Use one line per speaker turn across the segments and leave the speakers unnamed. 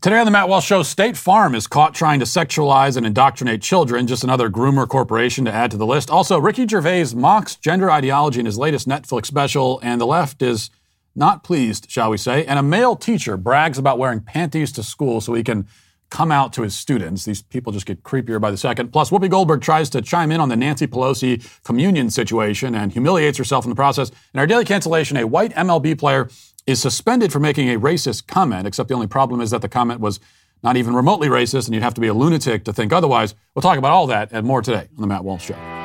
Today on the Matt Walsh Show, State Farm is caught trying to sexualize and indoctrinate children, just another groomer corporation to add to the list. Also, Ricky Gervais mocks gender ideology in his latest Netflix special, and the left is not pleased, shall we say. And a male teacher brags about wearing panties to school so he can come out to his students. These people just get creepier by the second. Plus, Whoopi Goldberg tries to chime in on the Nancy Pelosi communion situation and humiliates herself in the process. In our daily cancellation, a white MLB player is suspended for making a racist comment, except the only problem is that the comment was not even remotely racist, and you'd have to be a lunatic to think otherwise. We'll talk about all that and more today on The Matt Walsh Show.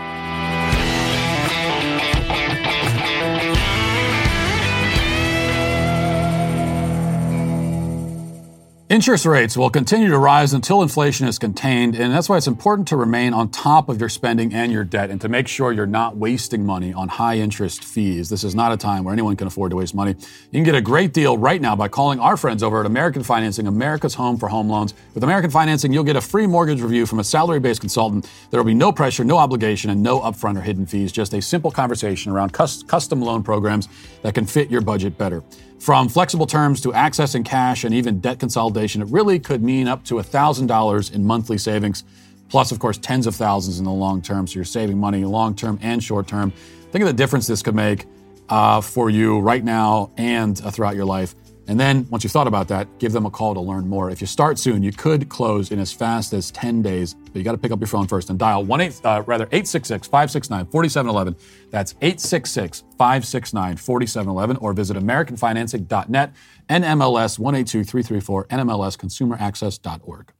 Interest rates will continue to rise until inflation is contained, and that's why it's important to remain on top of your spending and your debt and to make sure you're not wasting money on high interest fees. This is not a time where anyone can afford to waste money. You can get a great deal right now by calling our friends over at American Financing, America's home for home loans. With American Financing, you'll get a free mortgage review from a salary based consultant. There will be no pressure, no obligation, and no upfront or hidden fees, just a simple conversation around custom loan programs that can fit your budget better. From flexible terms to accessing cash and even debt consolidation, it really could mean up to $1,000 in monthly savings, plus, of course, tens of thousands in the long term. So you're saving money long term and short term. Think of the difference this could make uh, for you right now and uh, throughout your life. And then once you've thought about that, give them a call to learn more. If you start soon, you could close in as fast as 10 days, but you got to pick up your phone first and dial 1 8, uh, rather 866-569-4711. That's 866-569-4711 or visit americanfinancing.net NMLS 182334 NMLSconsumeraccess.org.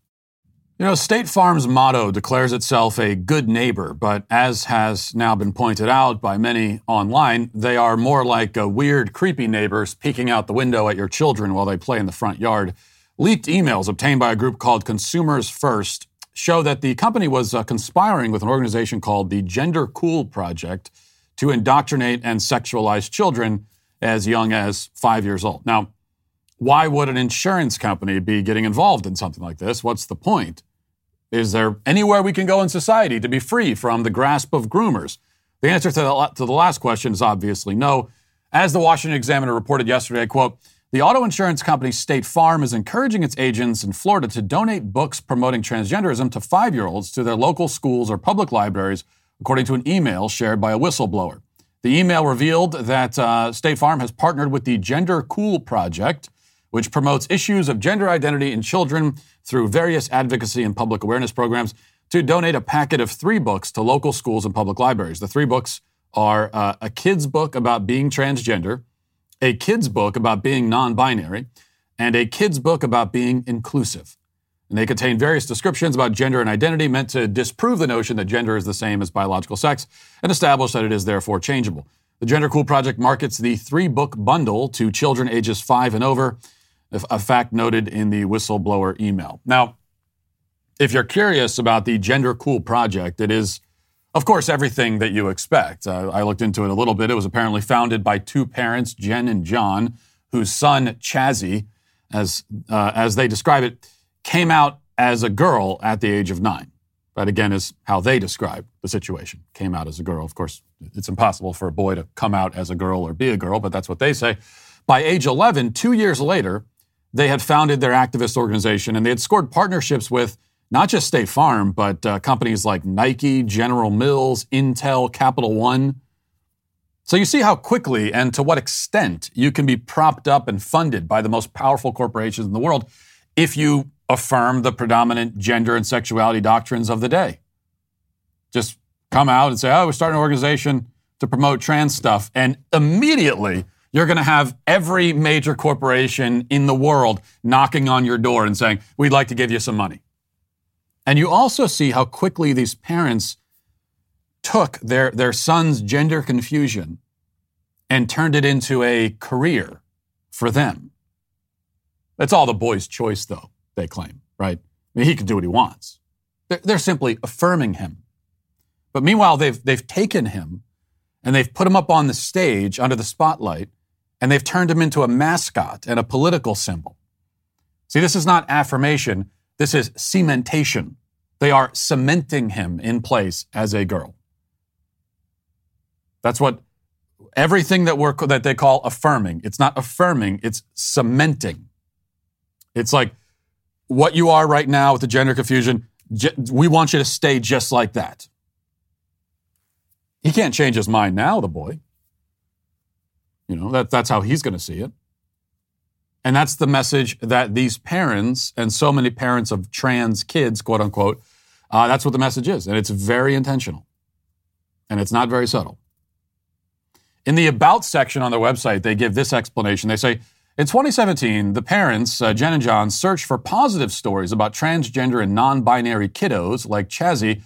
You know, State Farm's motto declares itself a good neighbor, but as has now been pointed out by many online, they are more like a weird, creepy neighbors peeking out the window at your children while they play in the front yard. Leaked emails obtained by a group called Consumers First show that the company was uh, conspiring with an organization called the Gender Cool Project to indoctrinate and sexualize children as young as five years old. Now, why would an insurance company be getting involved in something like this? What's the point? Is there anywhere we can go in society to be free from the grasp of groomers? The answer to the, to the last question is obviously no. As the Washington Examiner reported yesterday, quote, the auto insurance company State Farm is encouraging its agents in Florida to donate books promoting transgenderism to five year olds to their local schools or public libraries, according to an email shared by a whistleblower. The email revealed that uh, State Farm has partnered with the Gender Cool Project, which promotes issues of gender identity in children through various advocacy and public awareness programs, to donate a packet of three books to local schools and public libraries. The three books are uh, a kid's book about being transgender, a kid's book about being non binary, and a kid's book about being inclusive. And they contain various descriptions about gender and identity meant to disprove the notion that gender is the same as biological sex and establish that it is therefore changeable. The Gender Cool Project markets the three book bundle to children ages five and over a fact noted in the whistleblower email. Now, if you're curious about the Gender Cool project, it is, of course, everything that you expect. Uh, I looked into it a little bit. It was apparently founded by two parents, Jen and John, whose son, Chazzy, as, uh, as they describe it, came out as a girl at the age of nine. That, again, is how they describe the situation. Came out as a girl. Of course, it's impossible for a boy to come out as a girl or be a girl, but that's what they say. By age 11, two years later, they had founded their activist organization and they had scored partnerships with not just State Farm, but uh, companies like Nike, General Mills, Intel, Capital One. So you see how quickly and to what extent you can be propped up and funded by the most powerful corporations in the world if you affirm the predominant gender and sexuality doctrines of the day. Just come out and say, oh, we're starting an organization to promote trans stuff. And immediately you're going to have every major corporation in the world knocking on your door and saying, We'd like to give you some money. And you also see how quickly these parents took their, their son's gender confusion and turned it into a career for them. That's all the boy's choice, though, they claim, right? I mean, he can do what he wants. They're, they're simply affirming him. But meanwhile, they've, they've taken him and they've put him up on the stage under the spotlight and they've turned him into a mascot and a political symbol. See, this is not affirmation, this is cementation. They are cementing him in place as a girl. That's what everything that we're that they call affirming. It's not affirming, it's cementing. It's like what you are right now with the gender confusion, we want you to stay just like that. He can't change his mind now, the boy. You know, that, that's how he's going to see it. And that's the message that these parents and so many parents of trans kids, quote unquote, uh, that's what the message is. And it's very intentional. And it's not very subtle. In the About section on their website, they give this explanation. They say, in 2017, the parents, uh, Jen and John, searched for positive stories about transgender and non binary kiddos like Chazzy,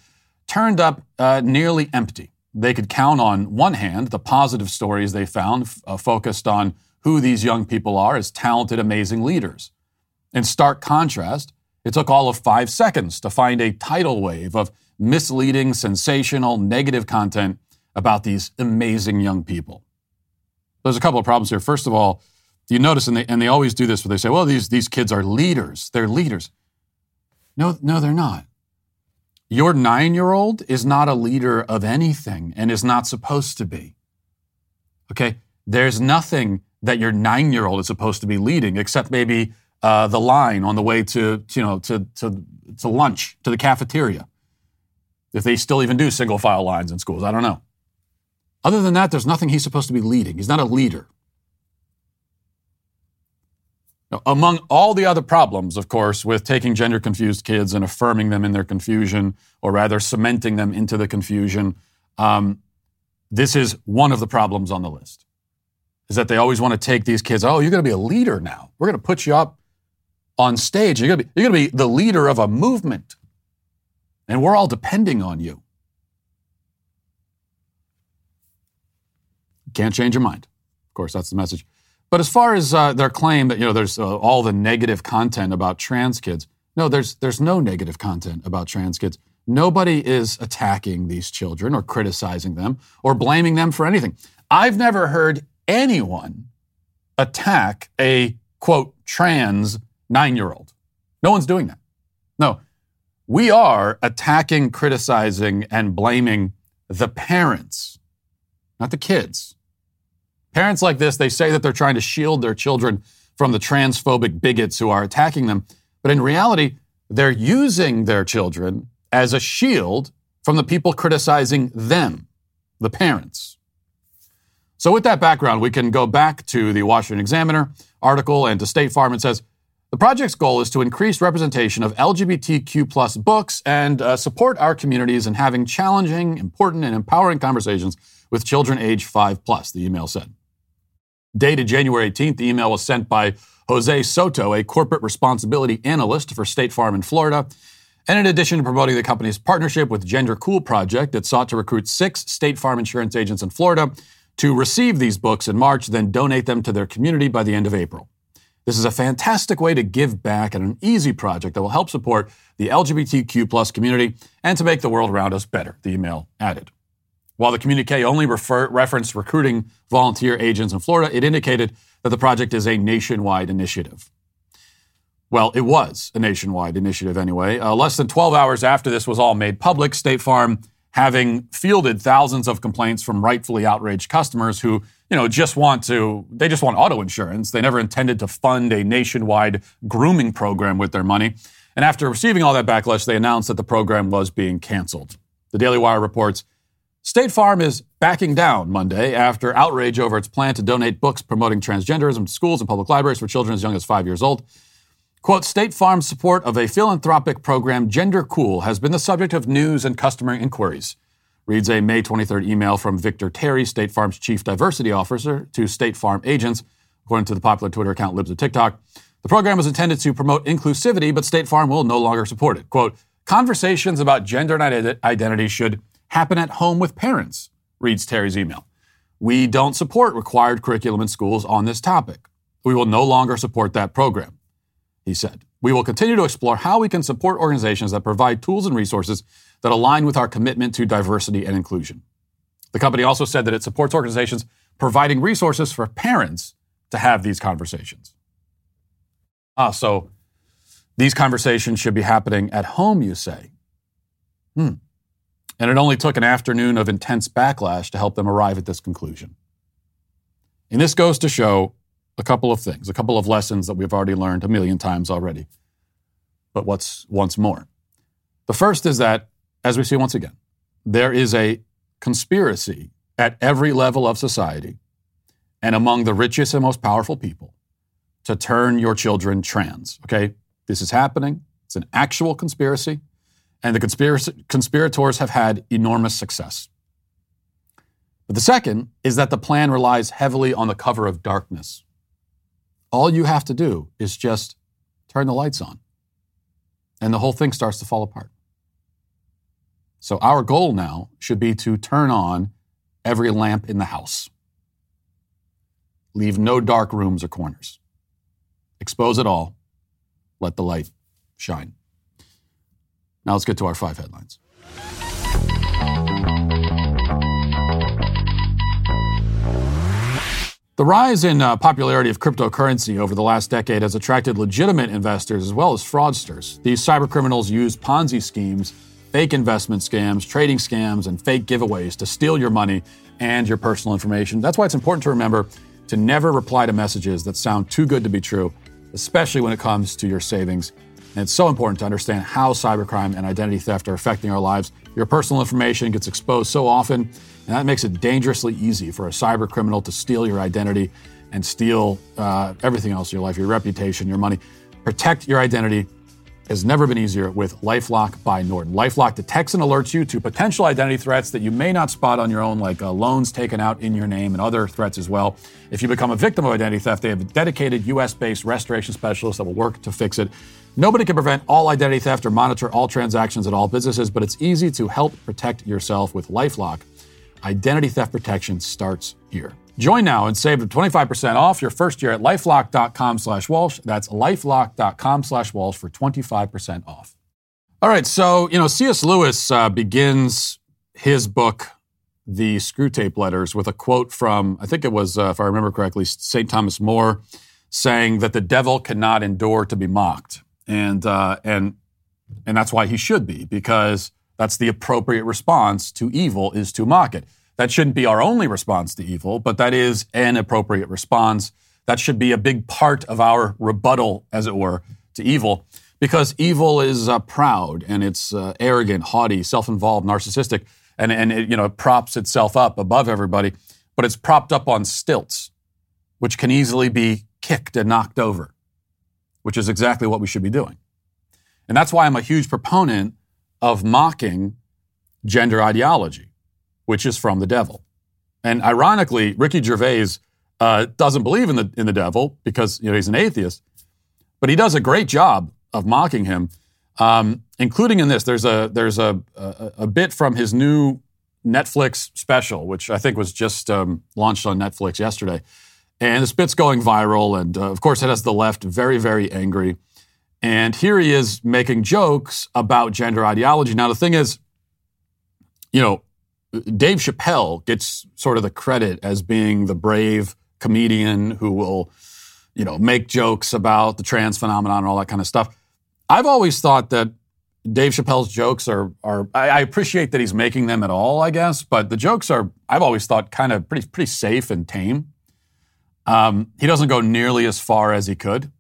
turned up uh, nearly empty. They could count on one hand the positive stories they found uh, focused on who these young people are as talented, amazing leaders. In stark contrast, it took all of five seconds to find a tidal wave of misleading, sensational, negative content about these amazing young people. There's a couple of problems here. First of all, you notice, and they, and they always do this where they say, well, these, these kids are leaders. They're leaders. No, no, they're not. Your nine year old is not a leader of anything and is not supposed to be. Okay? There's nothing that your nine year old is supposed to be leading except maybe uh, the line on the way to, you know, to, to, to lunch, to the cafeteria. If they still even do single file lines in schools, I don't know. Other than that, there's nothing he's supposed to be leading. He's not a leader. Now, among all the other problems, of course, with taking gender confused kids and affirming them in their confusion, or rather cementing them into the confusion, um, this is one of the problems on the list. Is that they always want to take these kids, oh, you're going to be a leader now. We're going to put you up on stage. You're going, to be, you're going to be the leader of a movement. And we're all depending on you. Can't change your mind. Of course, that's the message. But as far as uh, their claim that you know there's uh, all the negative content about trans kids, no, there's there's no negative content about trans kids. Nobody is attacking these children or criticizing them or blaming them for anything. I've never heard anyone attack a quote trans nine year old. No one's doing that. No, we are attacking, criticizing, and blaming the parents, not the kids. Parents like this, they say that they're trying to shield their children from the transphobic bigots who are attacking them. But in reality, they're using their children as a shield from the people criticizing them, the parents. So, with that background, we can go back to the Washington Examiner article and to State Farm. It says the project's goal is to increase representation of LGBTQ plus books and uh, support our communities in having challenging, important, and empowering conversations with children age five plus. The email said. Dated January 18th, the email was sent by Jose Soto, a corporate responsibility analyst for State Farm in Florida. And in addition to promoting the company's partnership with Gender Cool Project that sought to recruit six State Farm insurance agents in Florida to receive these books in March, then donate them to their community by the end of April. This is a fantastic way to give back and an easy project that will help support the LGBTQ plus community and to make the world around us better, the email added. While the communique only refer, referenced recruiting volunteer agents in Florida, it indicated that the project is a nationwide initiative. Well, it was a nationwide initiative anyway. Uh, less than 12 hours after this was all made public, State Farm, having fielded thousands of complaints from rightfully outraged customers who, you know, just want to, they just want auto insurance. They never intended to fund a nationwide grooming program with their money. And after receiving all that backlash, they announced that the program was being canceled. The Daily Wire reports State Farm is backing down Monday after outrage over its plan to donate books promoting transgenderism to schools and public libraries for children as young as five years old. Quote, State Farm's support of a philanthropic program, Gender Cool, has been the subject of news and customer inquiries. Reads a May 23rd email from Victor Terry, State Farm's chief diversity officer, to State Farm agents, according to the popular Twitter account Libs of TikTok. The program was intended to promote inclusivity, but State Farm will no longer support it. Quote, conversations about gender and identity should happen at home with parents, reads Terry's email. We don't support required curriculum in schools on this topic. We will no longer support that program, he said. We will continue to explore how we can support organizations that provide tools and resources that align with our commitment to diversity and inclusion. The company also said that it supports organizations providing resources for parents to have these conversations. Ah, so these conversations should be happening at home, you say? Hmm and it only took an afternoon of intense backlash to help them arrive at this conclusion. And this goes to show a couple of things, a couple of lessons that we've already learned a million times already. but what's once more. The first is that, as we see once again, there is a conspiracy at every level of society and among the richest and most powerful people to turn your children trans. Okay? This is happening. It's an actual conspiracy, and the conspiracy, conspirators have had enormous success. But the second is that the plan relies heavily on the cover of darkness. All you have to do is just turn the lights on, and the whole thing starts to fall apart. So, our goal now should be to turn on every lamp in the house. Leave no dark rooms or corners. Expose it all. Let the light shine. Now let's get to our five headlines. The rise in uh, popularity of cryptocurrency over the last decade has attracted legitimate investors as well as fraudsters. These cybercriminals use Ponzi schemes, fake investment scams, trading scams, and fake giveaways to steal your money and your personal information. That's why it's important to remember to never reply to messages that sound too good to be true, especially when it comes to your savings. And it's so important to understand how cybercrime and identity theft are affecting our lives. Your personal information gets exposed so often and that makes it dangerously easy for a cyber criminal to steal your identity and steal uh, everything else in your life, your reputation, your money. Protect your identity has never been easier with Lifelock by Norton. Lifelock detects and alerts you to potential identity threats that you may not spot on your own, like uh, loans taken out in your name and other threats as well. If you become a victim of identity theft, they have a dedicated US based restoration specialist that will work to fix it. Nobody can prevent all identity theft or monitor all transactions at all businesses, but it's easy to help protect yourself with Lifelock. Identity theft protection starts here. Join now and save 25% off your first year at lifelock.com slash Walsh. That's lifelock.com slash Walsh for 25% off. All right, so, you know, C.S. Lewis uh, begins his book, The Screwtape Letters, with a quote from, I think it was, uh, if I remember correctly, St. Thomas More, saying that the devil cannot endure to be mocked. And, uh, and, and that's why he should be, because that's the appropriate response to evil is to mock it. That shouldn't be our only response to evil, but that is an appropriate response. That should be a big part of our rebuttal, as it were, to evil, because evil is uh, proud and it's uh, arrogant, haughty, self-involved, narcissistic, and and it, you know props itself up above everybody, but it's propped up on stilts, which can easily be kicked and knocked over, which is exactly what we should be doing. And that's why I'm a huge proponent of mocking gender ideology, which is from the devil. And ironically, Ricky Gervais uh, doesn't believe in the in the devil because you know he's an atheist, but he does a great job of mocking him, um, including in this. There's a there's a, a, a bit from his new Netflix special, which I think was just um, launched on Netflix yesterday, and this bit's going viral, and uh, of course it has the left very very angry. And here he is making jokes about gender ideology. Now, the thing is, you know, Dave Chappelle gets sort of the credit as being the brave comedian who will, you know, make jokes about the trans phenomenon and all that kind of stuff. I've always thought that Dave Chappelle's jokes are are I, I appreciate that he's making them at all, I guess, but the jokes are I've always thought kind of pretty pretty safe and tame. Um, he doesn't go nearly as far as he could.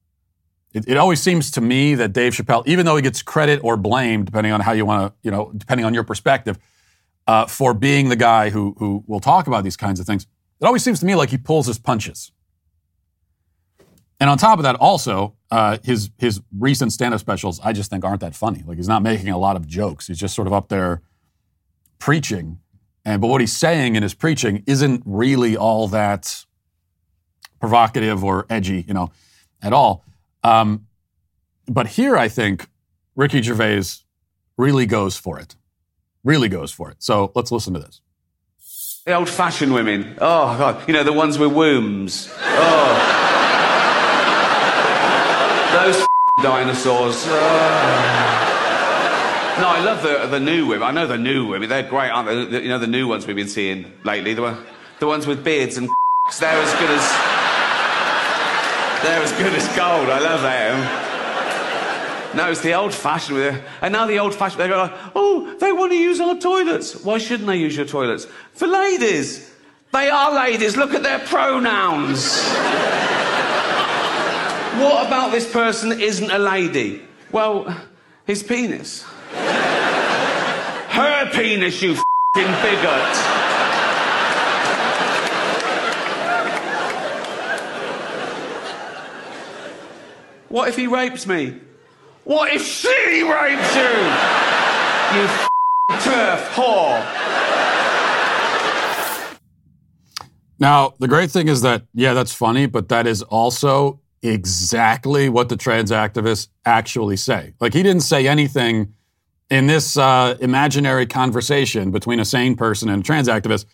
It, it, always seems to me that Dave Chappelle, even though he gets credit or blame, depending on how you want to, you know, depending on your perspective, uh, for being the guy who who will talk about these kinds of things, it always seems to me like he pulls his punches. And on top of that, also uh, his his recent stand-up specials, I just think aren't that funny. Like he's not making a lot of jokes. He's just sort of up there preaching, and but what he's saying in his preaching isn't really all that provocative or edgy, you know, at all. Um, but here, I think Ricky Gervais really goes for it. Really goes for it. So let's listen to this.
The old fashioned women. Oh, God. You know, the ones with wombs. Oh. Those dinosaurs. Oh. No, I love the, the new women. I know the new women. They're great, aren't they? The, you know, the new ones we've been seeing lately. The, the ones with beards and they're as good as. They're as good as gold. I love them. No, it's the old fashioned with it. And now the old fashioned, they go oh, they want to use our toilets. Why shouldn't they use your toilets? For ladies. They are ladies. Look at their pronouns. what about this person isn't a lady? Well, his penis. Her penis, you fing bigot. What if he rapes me? What if she rapes you? You f- turf whore.
Now, the great thing is that, yeah, that's funny, but that is also exactly what the trans activists actually say. Like, he didn't say anything in this uh, imaginary conversation between a sane person and a trans activist.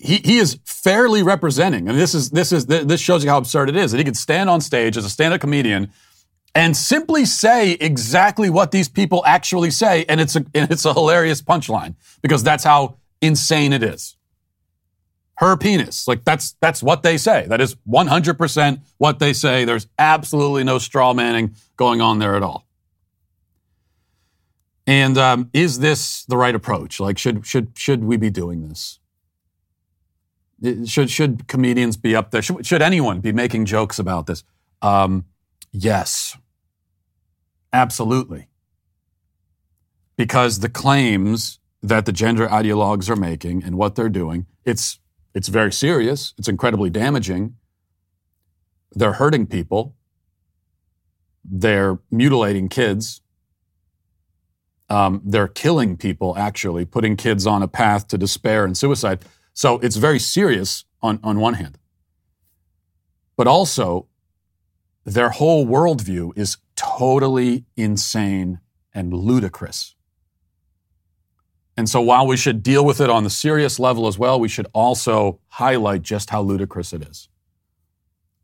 He, he is fairly representing, and this is this is this shows you how absurd it is that he could stand on stage as a stand-up comedian and simply say exactly what these people actually say, and it's a and it's a hilarious punchline because that's how insane it is her penis. Like that's that's what they say. That is 100% what they say. There's absolutely no straw manning going on there at all. And um, is this the right approach? Like, should should should we be doing this? Should should comedians be up there? Should, should anyone be making jokes about this? Um, yes, absolutely. Because the claims that the gender ideologues are making and what they're doing, it's it's very serious. It's incredibly damaging. They're hurting people. They're mutilating kids. Um, they're killing people, actually, putting kids on a path to despair and suicide. So it's very serious on, on one hand. But also, their whole worldview is totally insane and ludicrous. And so while we should deal with it on the serious level as well, we should also highlight just how ludicrous it is.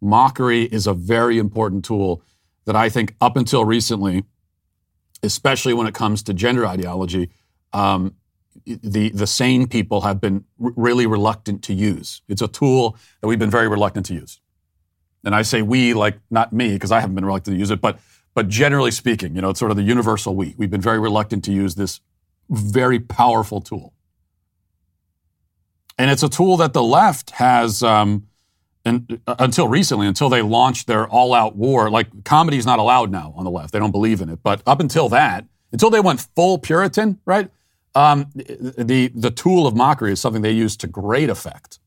Mockery is a very important tool that I think up until recently, especially when it comes to gender ideology, um, the, the sane people have been r- really reluctant to use. It's a tool that we've been very reluctant to use. And I say we, like not me, because I haven't been reluctant to use it, but but generally speaking, you know, it's sort of the universal we. We've been very reluctant to use this very powerful tool. And it's a tool that the left has, um, and, uh, until recently, until they launched their all out war. Like, comedy is not allowed now on the left. They don't believe in it. But up until that, until they went full Puritan, right? Um, the, the tool of mockery is something they use to great effect.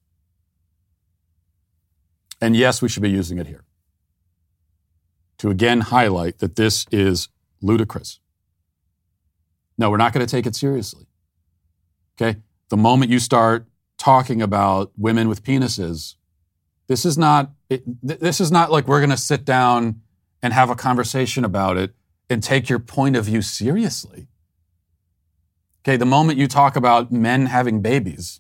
And yes, we should be using it here to again highlight that this is ludicrous. No, we're not going to take it seriously. Okay? The moment you start talking about women with penises, this is not it, this is not like we're going to sit down and have a conversation about it and take your point of view seriously. Okay, the moment you talk about men having babies,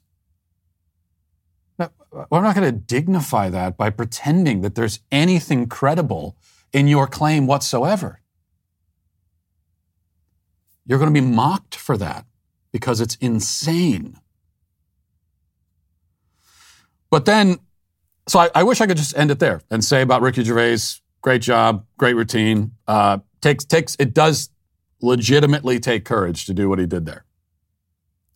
we're not going to dignify that by pretending that there's anything credible in your claim whatsoever. You're going to be mocked for that because it's insane. But then, so I, I, wish I could just end it there and say about Ricky Gervais, great job, great routine. Uh, takes takes it does legitimately take courage to do what he did there,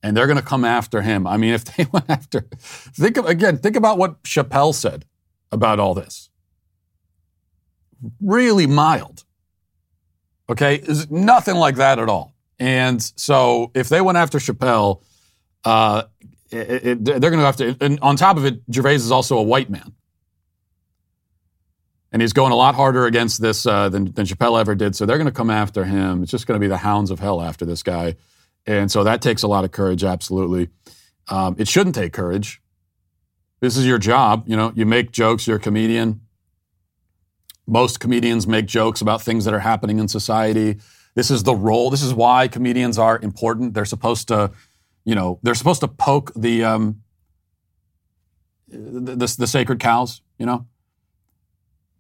and they're going to come after him. I mean, if they went after, think of, again, think about what Chappelle said about all this. Really mild. Okay, is nothing like that at all. And so if they went after Chappelle, uh, it, it, they're going to have to. And on top of it, Gervais is also a white man. And he's going a lot harder against this uh, than, than Chappelle ever did. So they're going to come after him. It's just going to be the hounds of hell after this guy. And so that takes a lot of courage, absolutely. Um, it shouldn't take courage. This is your job. You know, you make jokes, you're a comedian. Most comedians make jokes about things that are happening in society. This is the role. This is why comedians are important. They're supposed to, you know, they're supposed to poke the um, the, the, the sacred cows. You know,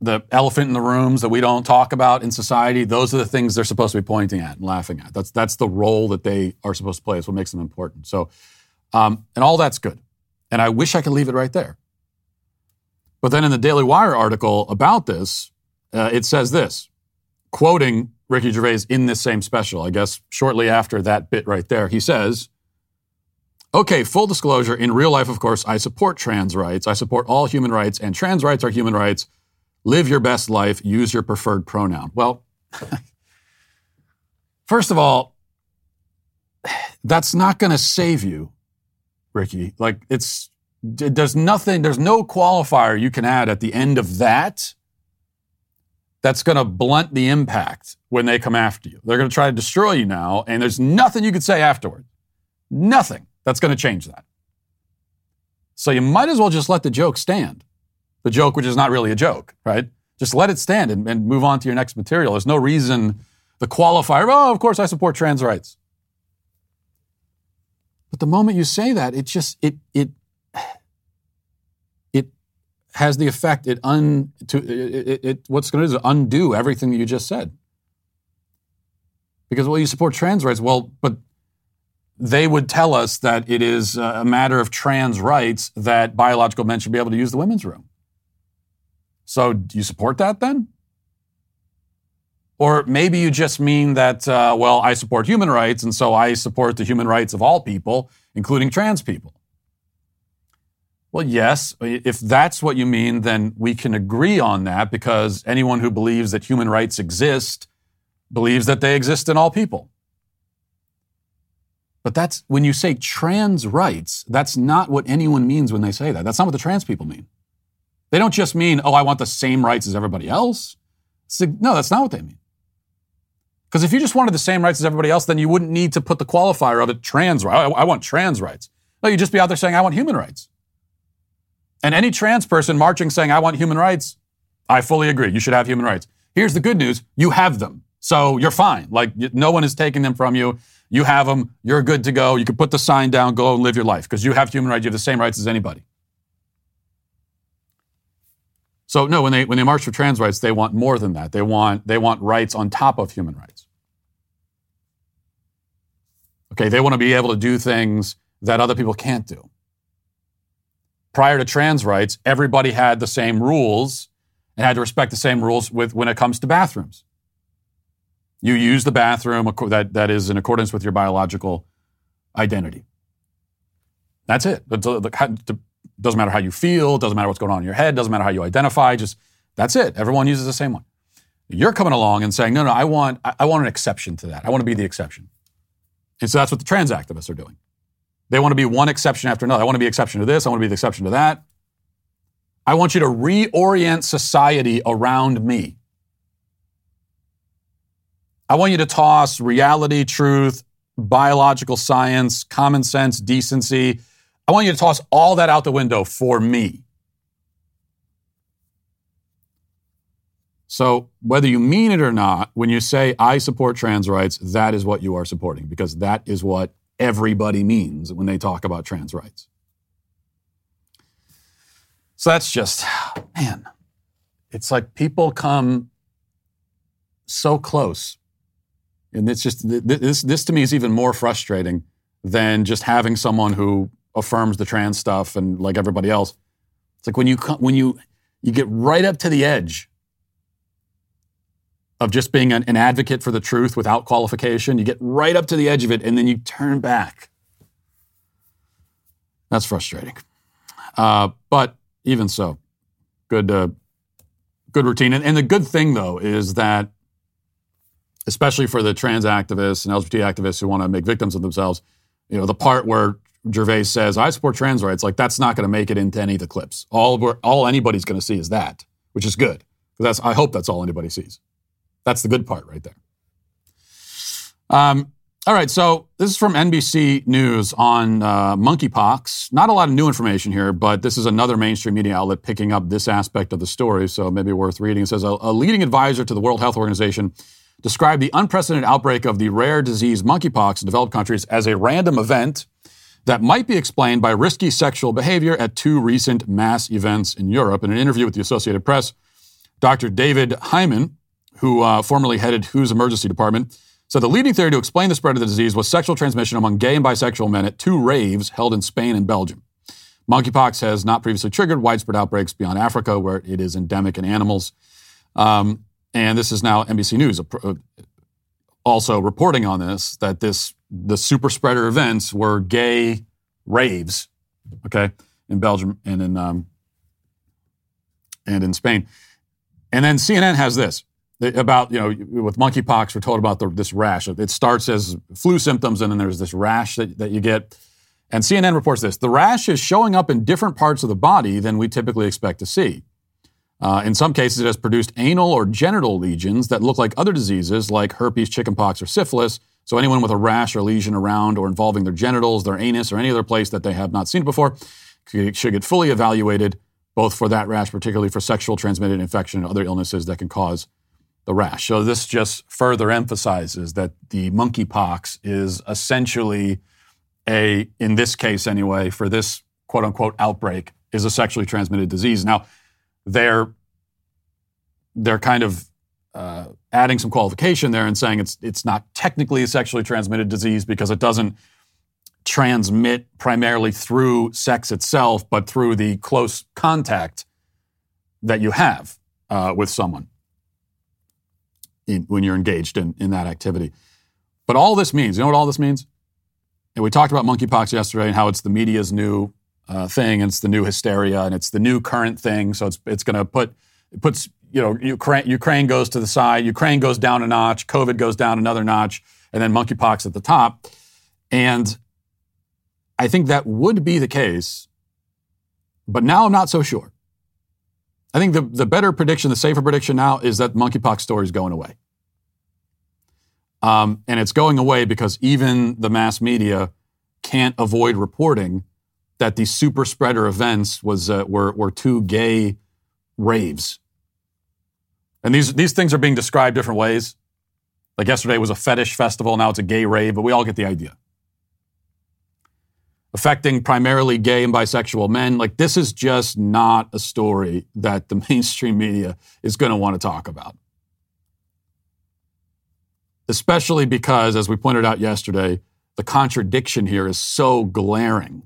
the elephant in the rooms that we don't talk about in society. Those are the things they're supposed to be pointing at and laughing at. That's that's the role that they are supposed to play. It's what makes them important. So, um, and all that's good. And I wish I could leave it right there. But then in the Daily Wire article about this, uh, it says this, quoting Ricky Gervais in this same special, I guess shortly after that bit right there. He says, Okay, full disclosure, in real life, of course, I support trans rights. I support all human rights, and trans rights are human rights. Live your best life, use your preferred pronoun. Well, First of all, that's not going to save you, Ricky. Like it's there's nothing, there's no qualifier you can add at the end of that that's going to blunt the impact when they come after you. They're going to try to destroy you now, and there's nothing you can say afterward. Nothing that's going to change that. So you might as well just let the joke stand. The joke, which is not really a joke, right? Just let it stand and, and move on to your next material. There's no reason the qualifier, oh, of course I support trans rights. But the moment you say that, it just it it it has the effect it un to it, it, it what's going to do is undo everything that you just said. Because well, you support trans rights. Well, but they would tell us that it is a matter of trans rights that biological men should be able to use the women's room. So, do you support that then? Or maybe you just mean that, uh, well, I support human rights, and so I support the human rights of all people, including trans people. Well, yes, if that's what you mean, then we can agree on that because anyone who believes that human rights exist believes that they exist in all people. But that's when you say trans rights, that's not what anyone means when they say that. That's not what the trans people mean. They don't just mean, oh, I want the same rights as everybody else. No, that's not what they mean. Because if you just wanted the same rights as everybody else, then you wouldn't need to put the qualifier of it trans rights. I, I want trans rights. No, you'd just be out there saying, I want human rights. And any trans person marching saying, I want human rights, I fully agree. You should have human rights. Here's the good news you have them. So you're fine. Like, no one is taking them from you. You have them. You're good to go. You can put the sign down, go and live your life because you have human rights. You have the same rights as anybody. So no, when they when they march for trans rights, they want more than that. They want they want rights on top of human rights. Okay, they want to be able to do things that other people can't do. Prior to trans rights, everybody had the same rules and had to respect the same rules with when it comes to bathrooms. You use the bathroom that, that is in accordance with your biological identity. That's it. Doesn't matter how you feel, doesn't matter what's going on in your head, doesn't matter how you identify, just that's it. Everyone uses the same one. You're coming along and saying, no, no, I want, I want an exception to that. I want to be the exception. And so that's what the trans activists are doing. They want to be one exception after another. I want to be exception to this. I want to be the exception to that. I want you to reorient society around me. I want you to toss reality, truth, biological science, common sense, decency. I want you to toss all that out the window for me. So, whether you mean it or not, when you say, I support trans rights, that is what you are supporting because that is what everybody means when they talk about trans rights. So, that's just, man, it's like people come so close and it's just this this to me is even more frustrating than just having someone who affirms the trans stuff and like everybody else. It's like when you when you you get right up to the edge of just being an, an advocate for the truth without qualification. You get right up to the edge of it and then you turn back. That's frustrating. Uh, but even so, good uh, good routine. And, and the good thing though is that especially for the trans activists and LGBT activists who want to make victims of themselves, you know, the part where Gervais says, I support trans rights, like that's not going to make it into any of the clips. All, all anybody's going to see is that, which is good. That's, I hope that's all anybody sees. That's the good part right there. Um, all right, so this is from NBC News on uh, monkeypox. Not a lot of new information here, but this is another mainstream media outlet picking up this aspect of the story, so maybe worth reading. It says a, a leading advisor to the World Health Organization described the unprecedented outbreak of the rare disease monkeypox in developed countries as a random event that might be explained by risky sexual behavior at two recent mass events in Europe. In an interview with the Associated Press, Dr. David Heymann, who uh, formerly headed WHO's emergency department, said the leading theory to explain the spread of the disease was sexual transmission among gay and bisexual men at two raves held in Spain and Belgium. Monkeypox has not previously triggered widespread outbreaks beyond Africa, where it is endemic in animals. Um, and this is now NBC News uh, also reporting on this that this the super spreader events were gay raves, okay, in Belgium and in um, and in Spain. And then CNN has this. about, you know, with monkeypox, we're told about the, this rash. It starts as flu symptoms, and then there's this rash that, that you get. And CNN reports this the rash is showing up in different parts of the body than we typically expect to see. Uh, in some cases, it has produced anal or genital lesions that look like other diseases like herpes, chickenpox, or syphilis. So, anyone with a rash or lesion around or involving their genitals, their anus, or any other place that they have not seen before should get fully evaluated, both for that rash, particularly for sexual transmitted infection and other illnesses that can cause the rash. So, this just further emphasizes that the monkeypox is essentially a, in this case anyway, for this quote unquote outbreak, is a sexually transmitted disease. Now, they're they're kind of uh, adding some qualification there and saying it's it's not technically a sexually transmitted disease because it doesn't transmit primarily through sex itself, but through the close contact that you have uh, with someone in, when you're engaged in, in that activity. But all this means, you know what all this means? And we talked about monkeypox yesterday and how it's the media's new uh, thing, and it's the new hysteria, and it's the new current thing. So it's it's going to put it puts you know Ukraine Ukraine goes to the side, Ukraine goes down a notch, COVID goes down another notch, and then monkeypox at the top. And I think that would be the case, but now I'm not so sure. I think the, the better prediction, the safer prediction now is that monkeypox story is going away. Um, and it's going away because even the mass media can't avoid reporting that these super spreader events was uh, were were two gay raves. And these these things are being described different ways. Like yesterday was a fetish festival, now it's a gay rave, but we all get the idea. Affecting primarily gay and bisexual men, like this is just not a story that the mainstream media is going to want to talk about. Especially because, as we pointed out yesterday, the contradiction here is so glaring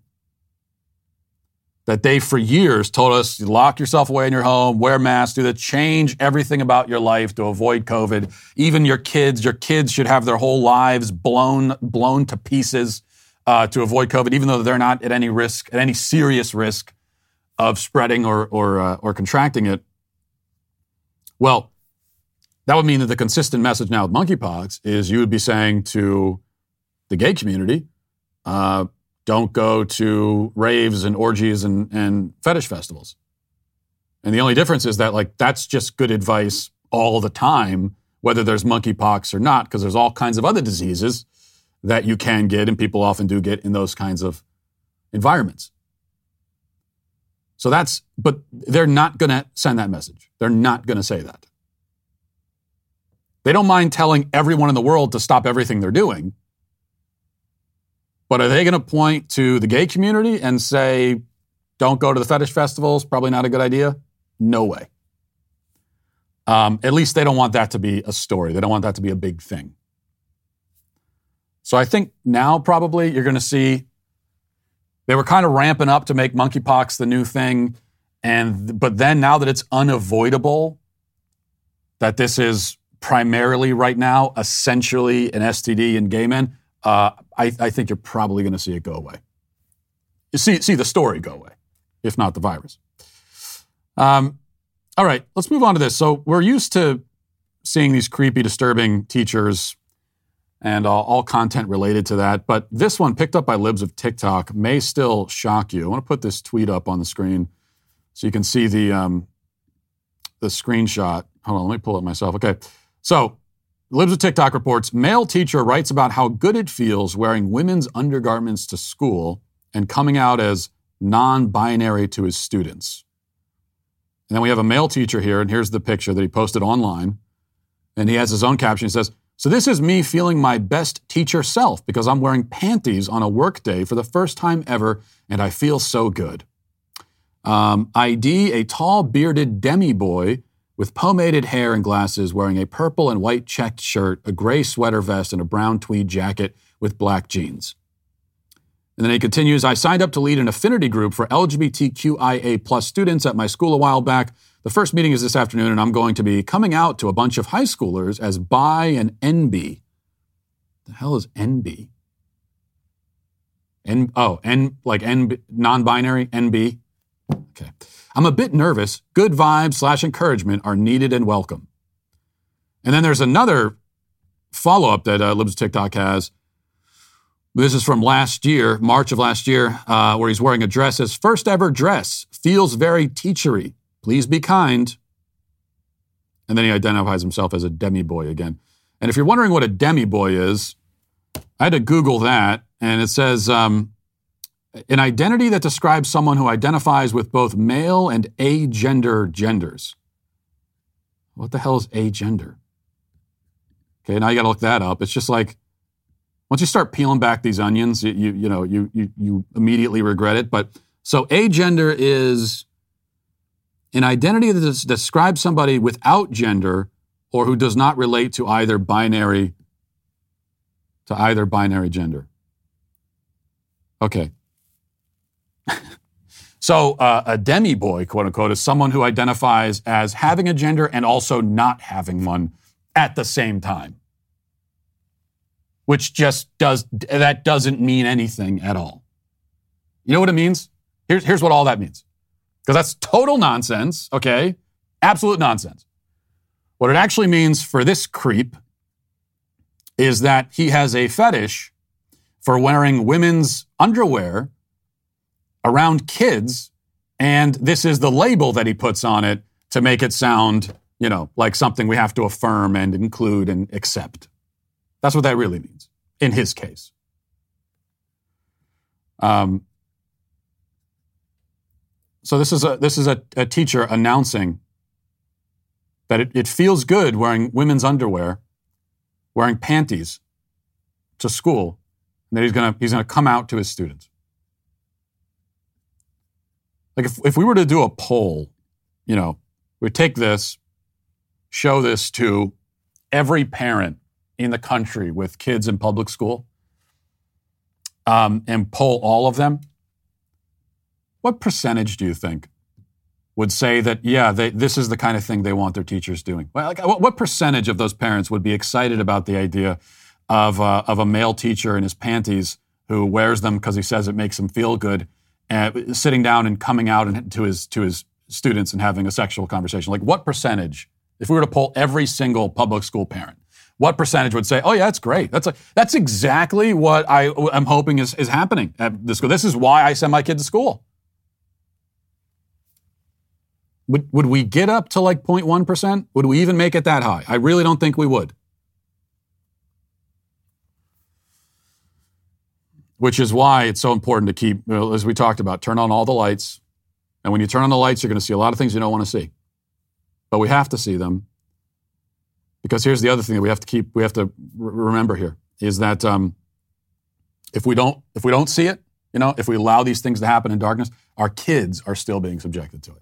that they for years told us lock yourself away in your home, wear masks, do the change everything about your life to avoid COVID. Even your kids, your kids should have their whole lives blown blown to pieces uh, to avoid COVID, even though they're not at any risk, at any serious risk of spreading or or uh, or contracting it. Well, that would mean that the consistent message now with monkeypox is you would be saying to the gay community. Uh, don't go to raves and orgies and, and fetish festivals. And the only difference is that, like, that's just good advice all the time, whether there's monkeypox or not, because there's all kinds of other diseases that you can get and people often do get in those kinds of environments. So that's, but they're not going to send that message. They're not going to say that. They don't mind telling everyone in the world to stop everything they're doing. But are they going to point to the gay community and say, don't go to the fetish festivals? Probably not a good idea. No way. Um, at least they don't want that to be a story. They don't want that to be a big thing. So I think now probably you're going to see they were kind of ramping up to make monkeypox the new thing, and but then now that it's unavoidable, that this is primarily right now essentially an STD in gay men, uh, I, I, think you're probably going to see it go away. You see, see the story go away, if not the virus. Um, all right, let's move on to this. So we're used to seeing these creepy, disturbing teachers and all, all content related to that. But this one, picked up by libs of TikTok, may still shock you. I want to put this tweet up on the screen so you can see the um, the screenshot. Hold on, let me pull it myself. Okay, so Libs of TikTok reports male teacher writes about how good it feels wearing women's undergarments to school and coming out as non binary to his students. And then we have a male teacher here, and here's the picture that he posted online. And he has his own caption. He says, So this is me feeling my best teacher self because I'm wearing panties on a work day for the first time ever, and I feel so good. Um, ID, a tall, bearded demi boy with pomaded hair and glasses, wearing a purple and white checked shirt, a gray sweater vest, and a brown tweed jacket with black jeans. And then he continues, I signed up to lead an affinity group for LGBTQIA plus students at my school a while back. The first meeting is this afternoon, and I'm going to be coming out to a bunch of high schoolers as bi and NB. The hell is NB? N oh, N like N non-binary, NB. Okay. I'm a bit nervous. Good vibes slash encouragement are needed and welcome. And then there's another follow up that uh, Libs TikTok has. This is from last year, March of last year, uh, where he's wearing a dress. His first ever dress feels very teachery. Please be kind. And then he identifies himself as a demi boy again. And if you're wondering what a demi boy is, I had to Google that, and it says um, an identity that describes someone who identifies with both male and agender genders. What the hell is agender? Okay, now you got to look that up. It's just like once you start peeling back these onions, you you, you know you, you you immediately regret it. But so agender is an identity that describes somebody without gender or who does not relate to either binary to either binary gender. Okay. So uh, a demi boy, quote unquote, is someone who identifies as having a gender and also not having one at the same time. Which just does that doesn't mean anything at all. You know what it means? Here's, here's what all that means. Because that's total nonsense, okay? Absolute nonsense. What it actually means for this creep is that he has a fetish for wearing women's underwear around kids, and this is the label that he puts on it to make it sound, you know, like something we have to affirm and include and accept. That's what that really means in his case. Um, so this is a this is a, a teacher announcing that it, it feels good wearing women's underwear wearing panties to school, and that he's to he's to come out to his students. Like if, if we were to do a poll, you know, we take this, show this to every parent in the country with kids in public school, um, and poll all of them. What percentage do you think would say that, yeah, they, this is the kind of thing they want their teachers doing? Well, like, what, what, percentage of those parents would be excited about the idea of, uh, of a male teacher in his panties who wears them because he says it makes him feel good, and sitting down and coming out and, to, his, to his students and having a sexual conversation? Like, what percentage, if we were to poll every single public school parent, what percentage would say, "Oh yeah, that's great. That's like that's exactly what I am hoping is, is happening at the school. This is why I send my kid to school." Would, would we get up to like 0.1%? Would we even make it that high? I really don't think we would. Which is why it's so important to keep, as we talked about, turn on all the lights. And when you turn on the lights, you're going to see a lot of things you don't want to see. But we have to see them because here's the other thing that we have to keep, we have to remember here is that um, if we don't, if we don't see it, you know, if we allow these things to happen in darkness, our kids are still being subjected to it.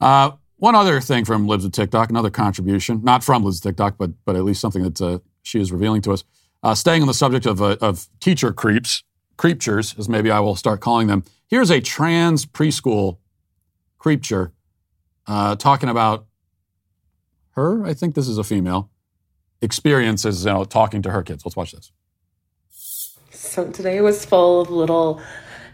Uh, one other thing from Libs of TikTok, another contribution, not from Libs of TikTok, but, but at least something that uh, she is revealing to us. Uh, staying on the subject of, uh, of teacher creeps, creeptures, as maybe I will start calling them. Here's a trans preschool creepture uh, talking about her, I think this is a female, experiences you know, talking to her kids. Let's watch this.
So today was full of little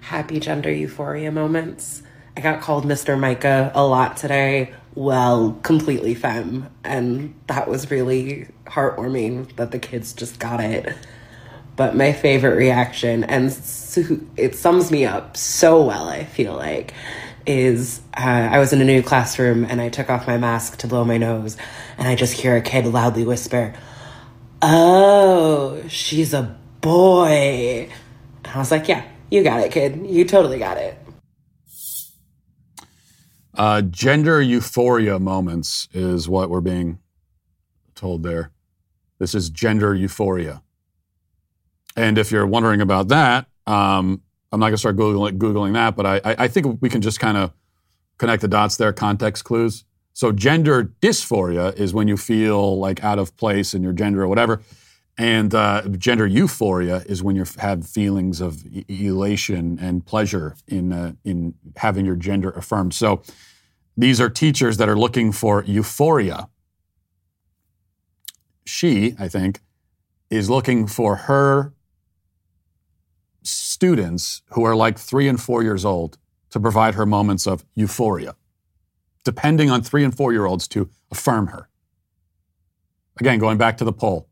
happy gender euphoria moments. I got called Mr. Micah a lot today. Well, completely femme. And that was really heartwarming that the kids just got it. But my favorite reaction, and it sums me up so well, I feel like, is uh, I was in a new classroom and I took off my mask to blow my nose, and I just hear a kid loudly whisper, Oh, she's a boy. And I was like, Yeah, you got it, kid. You totally got it.
Uh, gender euphoria moments is what we're being told there. This is gender euphoria. And if you're wondering about that, um, I'm not going to start Googling, Googling that, but I, I think we can just kind of connect the dots there, context clues. So, gender dysphoria is when you feel like out of place in your gender or whatever. And uh, gender euphoria is when you have feelings of elation and pleasure in, uh, in having your gender affirmed. So, these are teachers that are looking for euphoria. She, I think, is looking for her students who are like three and four years old to provide her moments of euphoria, depending on three and four year olds to affirm her Again, going back to the poll.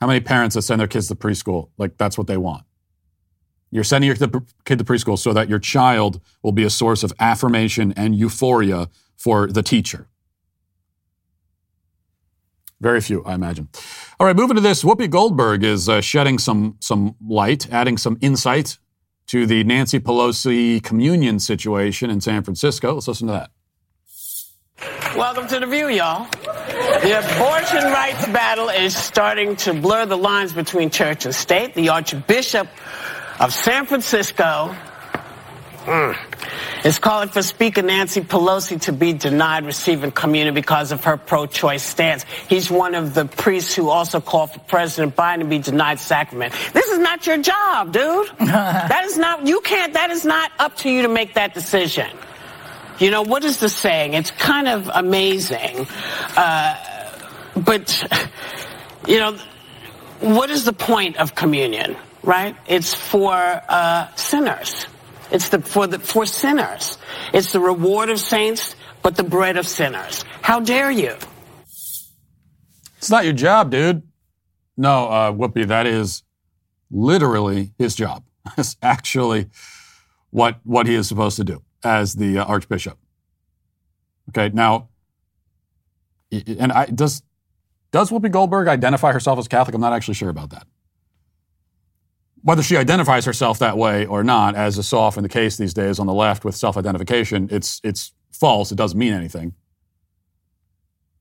How many parents that send their kids to preschool, like that's what they want? You're sending your kid to preschool so that your child will be a source of affirmation and euphoria for the teacher. Very few, I imagine. All right, moving to this. Whoopi Goldberg is uh, shedding some some light, adding some insight to the Nancy Pelosi communion situation in San Francisco. Let's listen to that.
Welcome to the view, y'all. The abortion rights battle is starting to blur the lines between church and state. The Archbishop of San Francisco mm, is calling for Speaker Nancy Pelosi to be denied receiving communion because of her pro-choice stance. He's one of the priests who also called for President Biden to be denied sacrament. This is not your job, dude. that is not, you can't, that is not up to you to make that decision. You know, what is the saying? It's kind of amazing. Uh, but, you know, what is the point of communion, right? It's for uh, sinners. It's the, for, the, for sinners. It's the reward of saints, but the bread of sinners. How dare you?
It's not your job, dude. No, uh, Whoopi, that is literally his job. It's actually what, what he is supposed to do as the uh, archbishop. Okay, now, and I does does Whoopi Goldberg identify herself as Catholic? I'm not actually sure about that. Whether she identifies herself that way or not, as is so often the case these days on the left with self-identification, it's it's false. It doesn't mean anything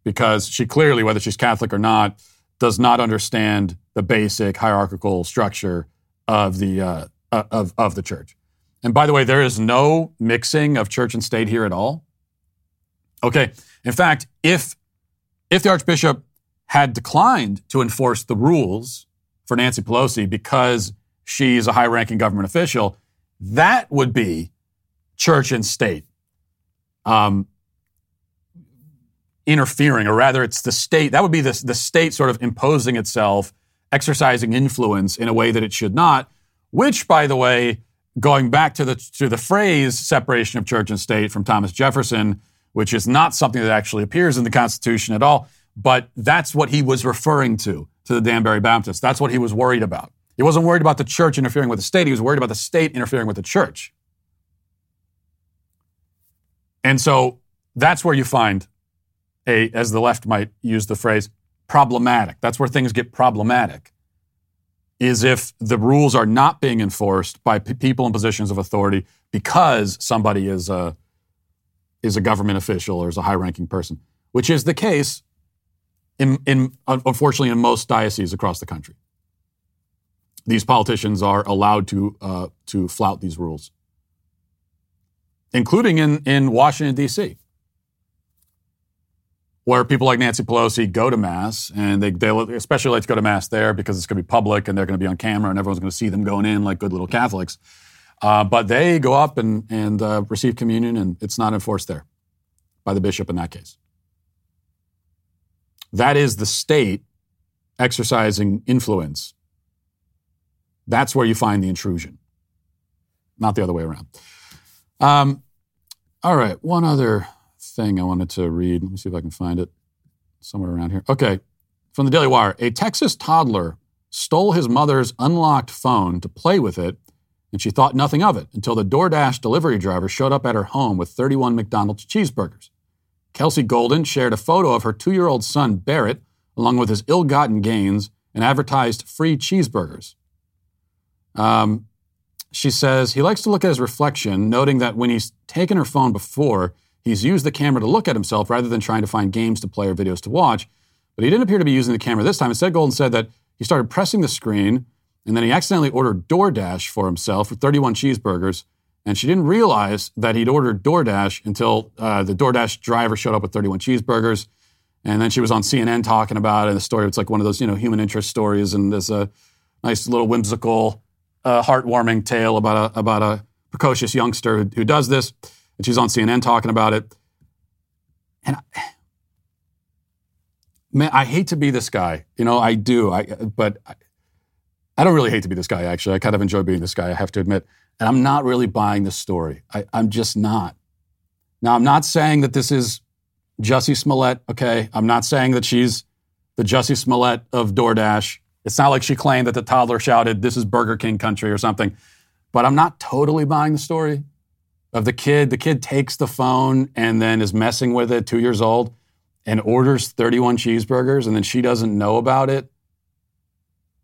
because she clearly, whether she's Catholic or not, does not understand the basic hierarchical structure of the uh, of of the church. And by the way, there is no mixing of church and state here at all. Okay. In fact, if if the archbishop had declined to enforce the rules for Nancy Pelosi because she's a high-ranking government official, that would be church and state um, interfering, or rather, it's the state. That would be the, the state sort of imposing itself, exercising influence in a way that it should not. Which, by the way, going back to the to the phrase separation of church and state from Thomas Jefferson, which is not something that actually appears in the Constitution at all, but that's what he was referring to to the Danbury Baptist. That's what he was worried about. He wasn't worried about the church interfering with the state. He was worried about the state interfering with the church. And so that's where you find a, as the left might use the phrase, problematic. That's where things get problematic is if the rules are not being enforced by p- people in positions of authority because somebody is a, is a government official or is a high ranking person, which is the case, in, in, unfortunately, in most dioceses across the country. These politicians are allowed to, uh, to flout these rules, including in, in Washington, D.C where people like Nancy Pelosi go to mass, and they, they especially like to go to mass there because it's going to be public and they're going to be on camera and everyone's going to see them going in like good little Catholics. Uh, but they go up and, and uh, receive communion, and it's not enforced there by the bishop in that case. That is the state exercising influence. That's where you find the intrusion, not the other way around. Um, all right, one other thing I wanted to read. Let me see if I can find it somewhere around here. Okay, from the Daily Wire. A Texas toddler stole his mother's unlocked phone to play with it, and she thought nothing of it until the DoorDash delivery driver showed up at her home with 31 McDonald's cheeseburgers. Kelsey Golden shared a photo of her two year old son, Barrett, along with his ill gotten gains, and advertised free cheeseburgers. Um, she says he likes to look at his reflection, noting that when he's taken her phone before, He's used the camera to look at himself rather than trying to find games to play or videos to watch. But he didn't appear to be using the camera this time. Instead, Golden said that he started pressing the screen and then he accidentally ordered DoorDash for himself for 31 cheeseburgers. And she didn't realize that he'd ordered DoorDash until uh, the DoorDash driver showed up with 31 cheeseburgers. And then she was on CNN talking about it. And the story, it's like one of those, you know, human interest stories. And there's a nice little whimsical, uh, heartwarming tale about a, about a precocious youngster who, who does this and she's on CNN talking about it. And I, man, I hate to be this guy. You know, I do. I but I, I don't really hate to be this guy. Actually, I kind of enjoy being this guy. I have to admit, and I'm not really buying this story. I, I'm just not. Now, I'm not saying that this is Jussie Smollett, okay? I'm not saying that she's the Jussie Smollett of DoorDash. It's not like she claimed that the toddler shouted, This is Burger King country or something. But I'm not totally buying the story of the kid. The kid takes the phone and then is messing with it, two years old, and orders 31 cheeseburgers, and then she doesn't know about it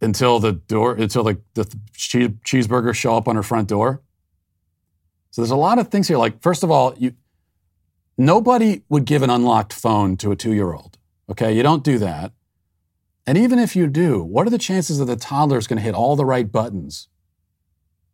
until the door, until the, the cheese, cheeseburgers show up on her front door. So there's a lot of things here. Like, first of all, you nobody would give an unlocked phone to a two year old. Okay, you don't do that. And even if you do, what are the chances that the toddler is going to hit all the right buttons?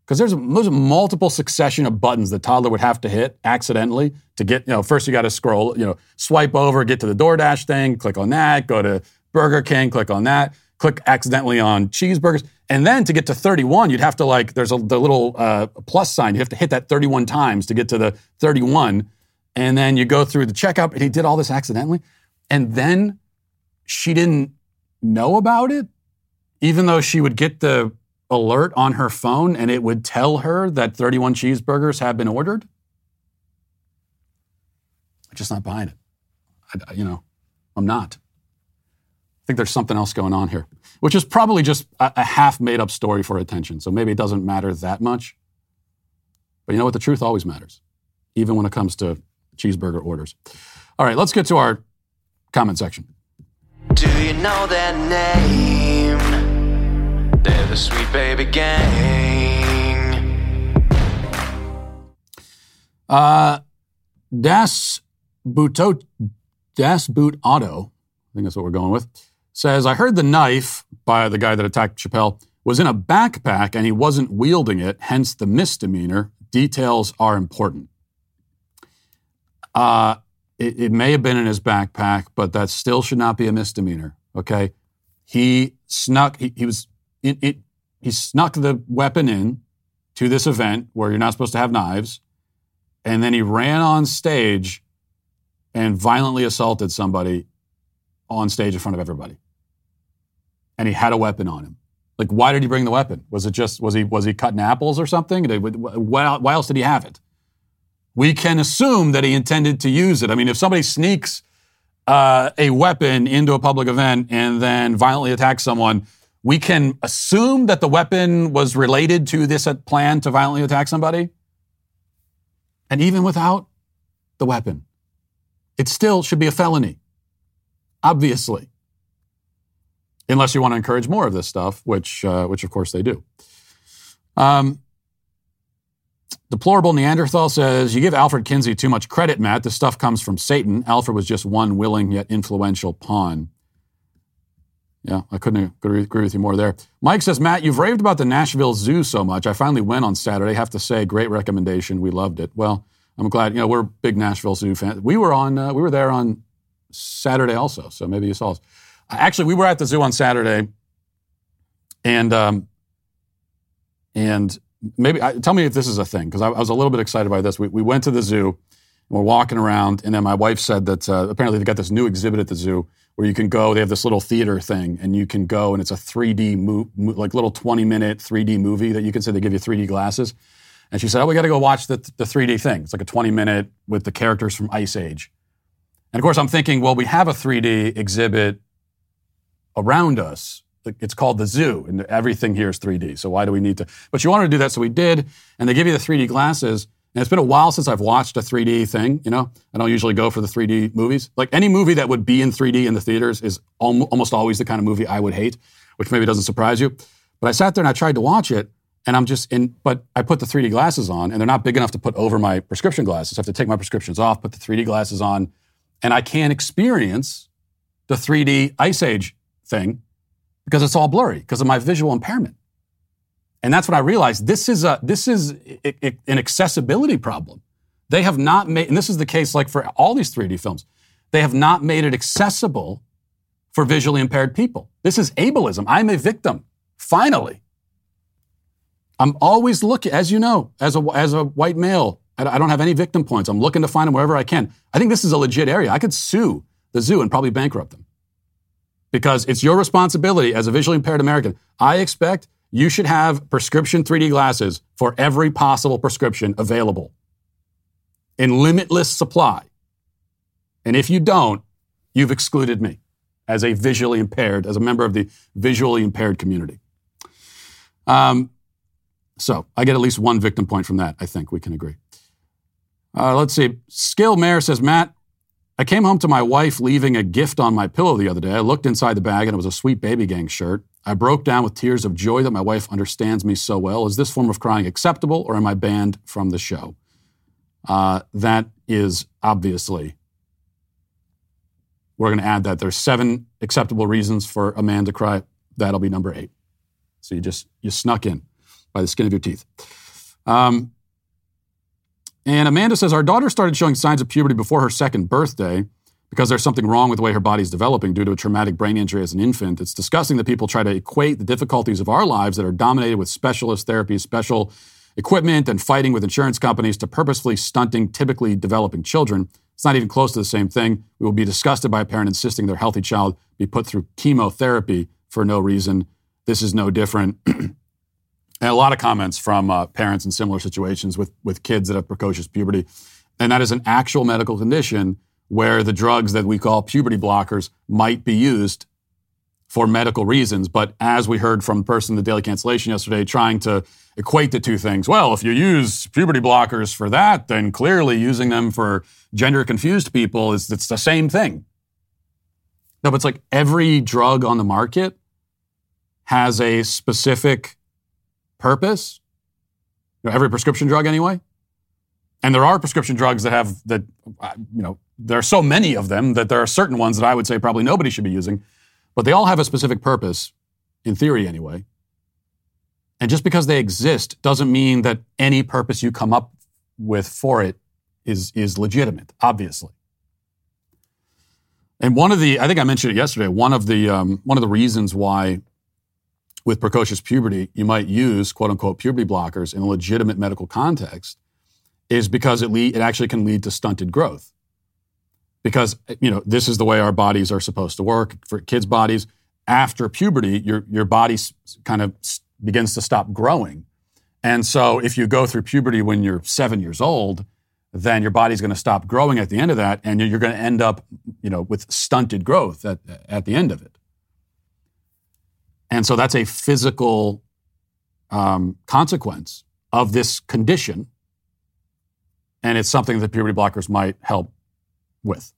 Because there's, there's a multiple succession of buttons the toddler would have to hit accidentally to get, you know, first you got to scroll, you know, swipe over, get to the DoorDash thing, click on that, go to Burger King, click on that, click accidentally on cheeseburgers. And then to get to 31, you'd have to like, there's a the little uh, plus sign. You have to hit that 31 times to get to the 31. And then you go through the checkout. And he did all this accidentally. And then she didn't know about it, even though she would get the alert on her phone and it would tell her that 31 cheeseburgers have been ordered? I'm just not buying it. I, you know, I'm not. I think there's something else going on here, which is probably just a, a half made up story for attention. So maybe it doesn't matter that much. But you know what? The truth always matters, even when it comes to cheeseburger orders. All right, let's get to our comment section.
Do you know their name? Sweet Baby Gang.
Uh, Das Buto, Das Boot Auto, I think that's what we're going with, says, I heard the knife by the guy that attacked Chappelle was in a backpack and he wasn't wielding it, hence the misdemeanor. Details are important. Uh, it, it may have been in his backpack, but that still should not be a misdemeanor. Okay, he snuck. He, he was. in, it, he snuck the weapon in to this event where you're not supposed to have knives, and then he ran on stage and violently assaulted somebody on stage in front of everybody. And he had a weapon on him. Like, why did he bring the weapon? Was it just was he was he cutting apples or something? Why, else did he have it? we can assume that he intended to use it. I mean, if somebody sneaks uh, a weapon into a public event and then violently attacks someone, we can assume that the weapon was related to this plan to violently attack somebody. And even without the weapon, it still should be a felony, obviously. Unless you want to encourage more of this stuff, which, uh, which of course they do. Um, Deplorable Neanderthal says, You give Alfred Kinsey too much credit, Matt. This stuff comes from Satan. Alfred was just one willing yet influential pawn. Yeah, I couldn't agree with you more there. Mike says, Matt, you've raved about the Nashville Zoo so much. I finally went on Saturday. Have to say, great recommendation. We loved it. Well, I'm glad. You know, we're big Nashville Zoo fans. We were on. Uh, we were there on Saturday also, so maybe you saw us. Actually, we were at the zoo on Saturday, and um, and maybe tell me if this is a thing because I, I, was a little bit excited by this. We, we went to the zoo, and we're walking around, and then my wife said that uh, apparently they got this new exhibit at the zoo where you can go. They have this little theater thing, and you can go, and it's a 3D mo- mo- like little 20 minute 3D movie that you can say they give you 3D glasses. And she said, "Oh, we got to go watch the the 3D thing. It's like a 20 minute with the characters from Ice Age." And of course, I'm thinking, well, we have a 3D exhibit around us it's called the zoo, and everything here is 3D. So why do we need to? But you wanted to do that, so we did. And they give you the 3D glasses. And it's been a while since I've watched a 3D thing. You know, I don't usually go for the 3D movies. Like any movie that would be in 3D in the theaters is almost always the kind of movie I would hate, which maybe doesn't surprise you. But I sat there and I tried to watch it, and I'm just in. But I put the 3D glasses on, and they're not big enough to put over my prescription glasses. I have to take my prescriptions off, put the 3D glasses on, and I can't experience the 3D Ice Age thing because it's all blurry because of my visual impairment. And that's when I realized this is a this is an accessibility problem. They have not made, and this is the case like for all these 3D films, they have not made it accessible for visually impaired people. This is ableism. I'm a victim. Finally, I'm always looking, as you know, as a as a white male. I don't have any victim points. I'm looking to find them wherever I can. I think this is a legit area. I could sue the zoo and probably bankrupt them because it's your responsibility as a visually impaired American. I expect you should have prescription 3D glasses for every possible prescription available in limitless supply. And if you don't, you've excluded me as a visually impaired, as a member of the visually impaired community. Um, so I get at least one victim point from that. I think we can agree. Uh, let's see. Skill Mayor says, Matt, I came home to my wife leaving a gift on my pillow the other day. I looked inside the bag and it was a sweet baby gang shirt. I broke down with tears of joy that my wife understands me so well. Is this form of crying acceptable or am I banned from the show? Uh, that is obviously. We're going to add that there's seven acceptable reasons for a man to cry. That'll be number eight. So you just you snuck in by the skin of your teeth. Um, and Amanda says our daughter started showing signs of puberty before her second birthday because there's something wrong with the way her body's developing due to a traumatic brain injury as an infant. It's disgusting that people try to equate the difficulties of our lives that are dominated with specialist therapies, special equipment, and fighting with insurance companies to purposefully stunting typically developing children. It's not even close to the same thing. We will be disgusted by a parent insisting their healthy child be put through chemotherapy for no reason. This is no different. and a lot of comments from uh, parents in similar situations with, with kids that have precocious puberty. And that is an actual medical condition where the drugs that we call puberty blockers might be used for medical reasons. But as we heard from the person in the daily cancellation yesterday, trying to equate the two things. Well, if you use puberty blockers for that, then clearly using them for gender confused people is it's the same thing. No, but it's like every drug on the market has a specific purpose. You know, every prescription drug, anyway. And there are prescription drugs that have that, uh, you know, there are so many of them that there are certain ones that I would say probably nobody should be using, but they all have a specific purpose, in theory anyway. And just because they exist doesn't mean that any purpose you come up with for it is, is legitimate, obviously. And one of the, I think I mentioned it yesterday, one of the, um, one of the reasons why with precocious puberty, you might use quote unquote puberty blockers in a legitimate medical context is because it, it actually can lead to stunted growth. Because, you know, this is the way our bodies are supposed to work for kids' bodies. After puberty, your, your body kind of begins to stop growing. And so if you go through puberty when you're seven years old, then your body's going to stop growing at the end of that, and you're going to end up, you know, with stunted growth at, at the end of it. And so that's a physical um, consequence of this condition. And it's something that puberty blockers might help with.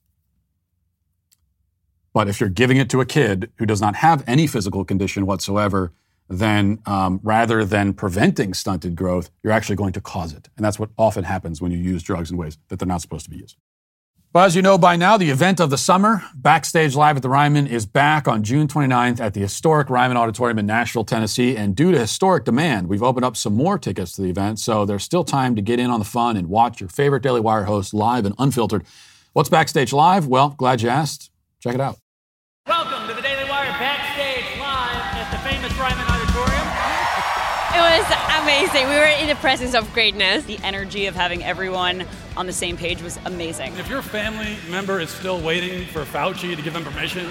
But if you're giving it to a kid who does not have any physical condition whatsoever, then um, rather than preventing stunted growth, you're actually going to cause it. And that's what often happens when you use drugs in ways that they're not supposed to be used. But as you know by now, the event of the summer, Backstage Live at the Ryman, is back on June 29th at the historic Ryman Auditorium in Nashville, Tennessee. And due to historic demand, we've opened up some more tickets to the event. So there's still time to get in on the fun and watch your favorite Daily Wire host live and unfiltered. What's Backstage Live? Well, glad you asked. Check it out.
Amazing. We were in the presence of greatness.
The energy of having everyone on the same page was amazing.
If your family member is still waiting for Fauci to give them permission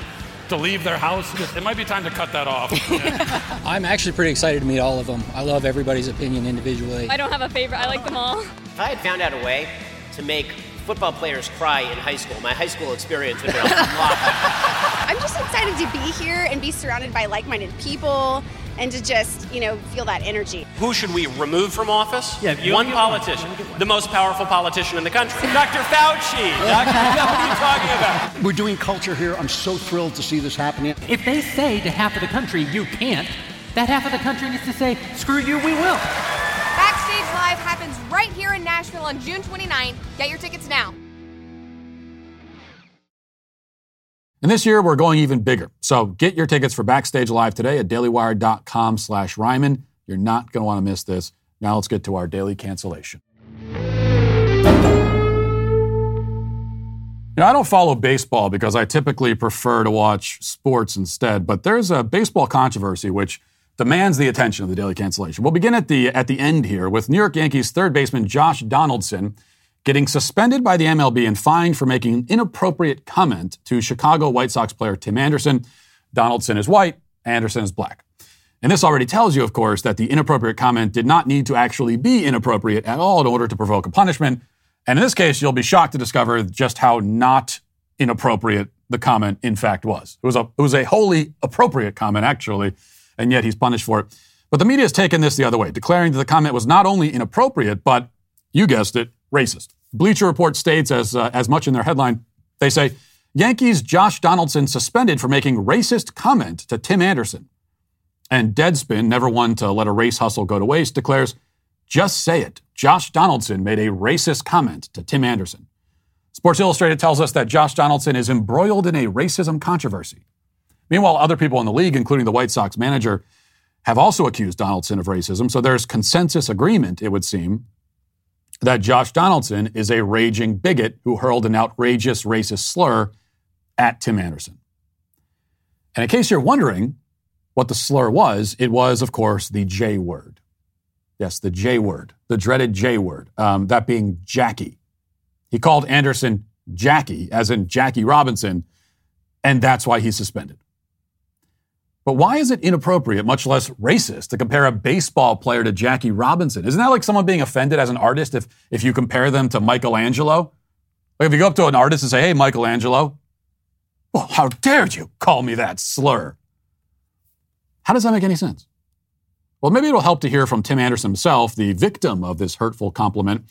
to leave their house, it might be time to cut that off.
I'm actually pretty excited to meet all of them. I love everybody's opinion individually.
I don't have a favorite. I like them all.
If I had found out a way to make football players cry in high school, my high school experience would have been a lot.
I'm just excited to be here and be surrounded by like-minded people and to just, you know, feel that energy.
Who should we remove from office?
Yeah, you-
one
you-
politician, the most powerful politician in the country, Dr. Fauci. Dr. what are you talking about?
We're doing culture here. I'm so thrilled to see this happening.
If they say to half of the country, you can't, that half of the country needs to say, screw you, we will.
Backstage Live happens right here in Nashville on June 29th. Get your tickets now.
And this year, we're going even bigger. So get your tickets for Backstage Live today at dailywire.com slash Ryman. You're not going to want to miss this. Now let's get to our daily cancellation. Know, I don't follow baseball because I typically prefer to watch sports instead, but there's a baseball controversy which demands the attention of the daily cancellation. We'll begin at the at the end here with New York Yankees third baseman Josh Donaldson getting suspended by the MLB and fined for making an inappropriate comment to Chicago White Sox player Tim Anderson. Donaldson is white, Anderson is black. And this already tells you, of course, that the inappropriate comment did not need to actually be inappropriate at all in order to provoke a punishment. And in this case, you'll be shocked to discover just how not inappropriate the comment in fact was. It was a it was a wholly appropriate comment actually, and yet he's punished for it. But the media has taken this the other way, declaring that the comment was not only inappropriate, but you guessed it, racist. Bleacher Report states as uh, as much in their headline. They say Yankees Josh Donaldson suspended for making racist comment to Tim Anderson. And Deadspin, never one to let a race hustle go to waste, declares, just say it. Josh Donaldson made a racist comment to Tim Anderson. Sports Illustrated tells us that Josh Donaldson is embroiled in a racism controversy. Meanwhile, other people in the league, including the White Sox manager, have also accused Donaldson of racism. So there's consensus agreement, it would seem, that Josh Donaldson is a raging bigot who hurled an outrageous racist slur at Tim Anderson. And in case you're wondering what the slur was, it was, of course, the J word. Yes, the J word, the dreaded J word, um, that being Jackie. He called Anderson Jackie, as in Jackie Robinson, and that's why he's suspended. But why is it inappropriate, much less racist, to compare a baseball player to Jackie Robinson? Isn't that like someone being offended as an artist if, if you compare them to Michelangelo? Like if you go up to an artist and say, hey, Michelangelo, well, how dared you call me that slur? How does that make any sense? Well, maybe it'll help to hear from Tim Anderson himself, the victim of this hurtful compliment.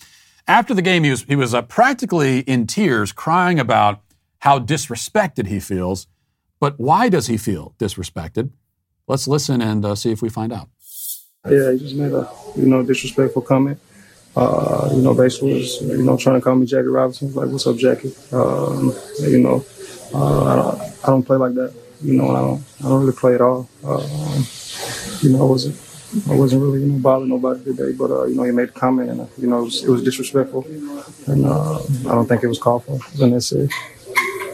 After the game, he was, he was uh, practically in tears, crying about how disrespected he feels. But why does he feel disrespected? Let's listen and uh, see if we find out.
Yeah, he just made a you know disrespectful comment. Uh, you know, basically was you know trying to call me Jackie Robinson. Like, what's up, Jackie? Um, you know, uh, I, don't, I don't play like that. You know, I don't I don't really play at all. Um, you know, I wasn't I wasn't really you know bothering nobody today, but uh, you know he made a comment and uh, you know it was, it was disrespectful, and uh, I don't think it was called for. Was unnecessary.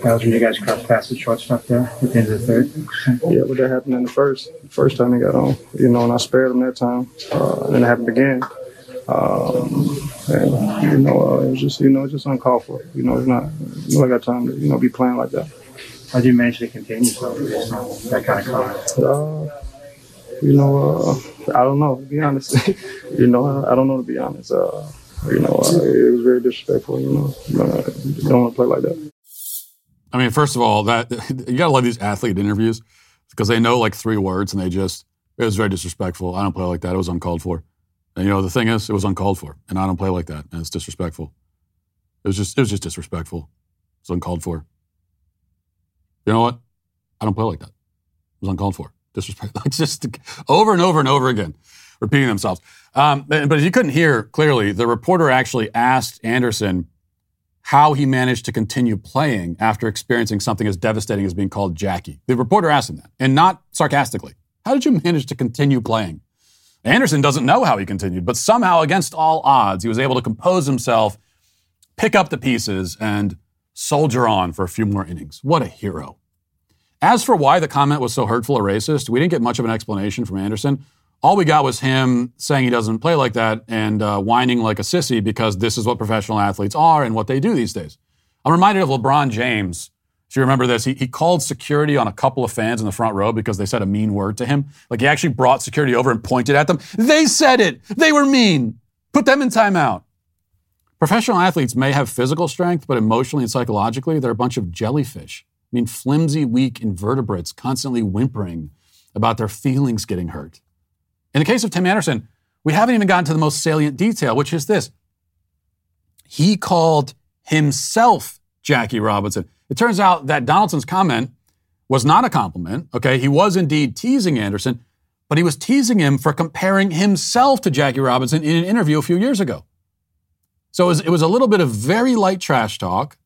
That was when you guys crossed past the shortstop there at the end of the third.
Yeah, but that happened in the first. First time he got on, you know, and I spared him that time. Uh, and then it happened again. Um, and you know, uh, it was just you know just uncalled for. You know, it's not. You know, I got time to you know be playing like that.
How did you manage to contain yourself based on that kind of comment?
Uh, you know, uh, I don't know. To be honest, you know, I, I, don't know to be honest. Uh, you know, uh, it was very disrespectful. You know, you don't want to play like that.
I mean, first of all, that you gotta love these athlete interviews because they know like three words and they just it was very disrespectful. I don't play like that. It was uncalled for. And you know, the thing is, it was uncalled for, and I don't play like that, and it's disrespectful. It was just it was just disrespectful. It's uncalled for. You know what? I don't play like that. It was uncalled for. Disrespect. Like just over and over and over again, repeating themselves. Um, but if you couldn't hear clearly, the reporter actually asked Anderson how he managed to continue playing after experiencing something as devastating as being called Jackie. The reporter asked him that, and not sarcastically. How did you manage to continue playing? Anderson doesn't know how he continued, but somehow, against all odds, he was able to compose himself, pick up the pieces, and soldier on for a few more innings. What a hero. As for why the comment was so hurtful or racist, we didn't get much of an explanation from Anderson. All we got was him saying he doesn't play like that and uh, whining like a sissy because this is what professional athletes are and what they do these days. I'm reminded of LeBron James. If you remember this, he, he called security on a couple of fans in the front row because they said a mean word to him. Like he actually brought security over and pointed at them. They said it. They were mean. Put them in timeout. Professional athletes may have physical strength, but emotionally and psychologically, they're a bunch of jellyfish. I mean, flimsy, weak invertebrates constantly whimpering about their feelings getting hurt. In the case of Tim Anderson, we haven't even gotten to the most salient detail, which is this. He called himself Jackie Robinson. It turns out that Donaldson's comment was not a compliment. Okay, he was indeed teasing Anderson, but he was teasing him for comparing himself to Jackie Robinson in an interview a few years ago. So it was, it was a little bit of very light trash talk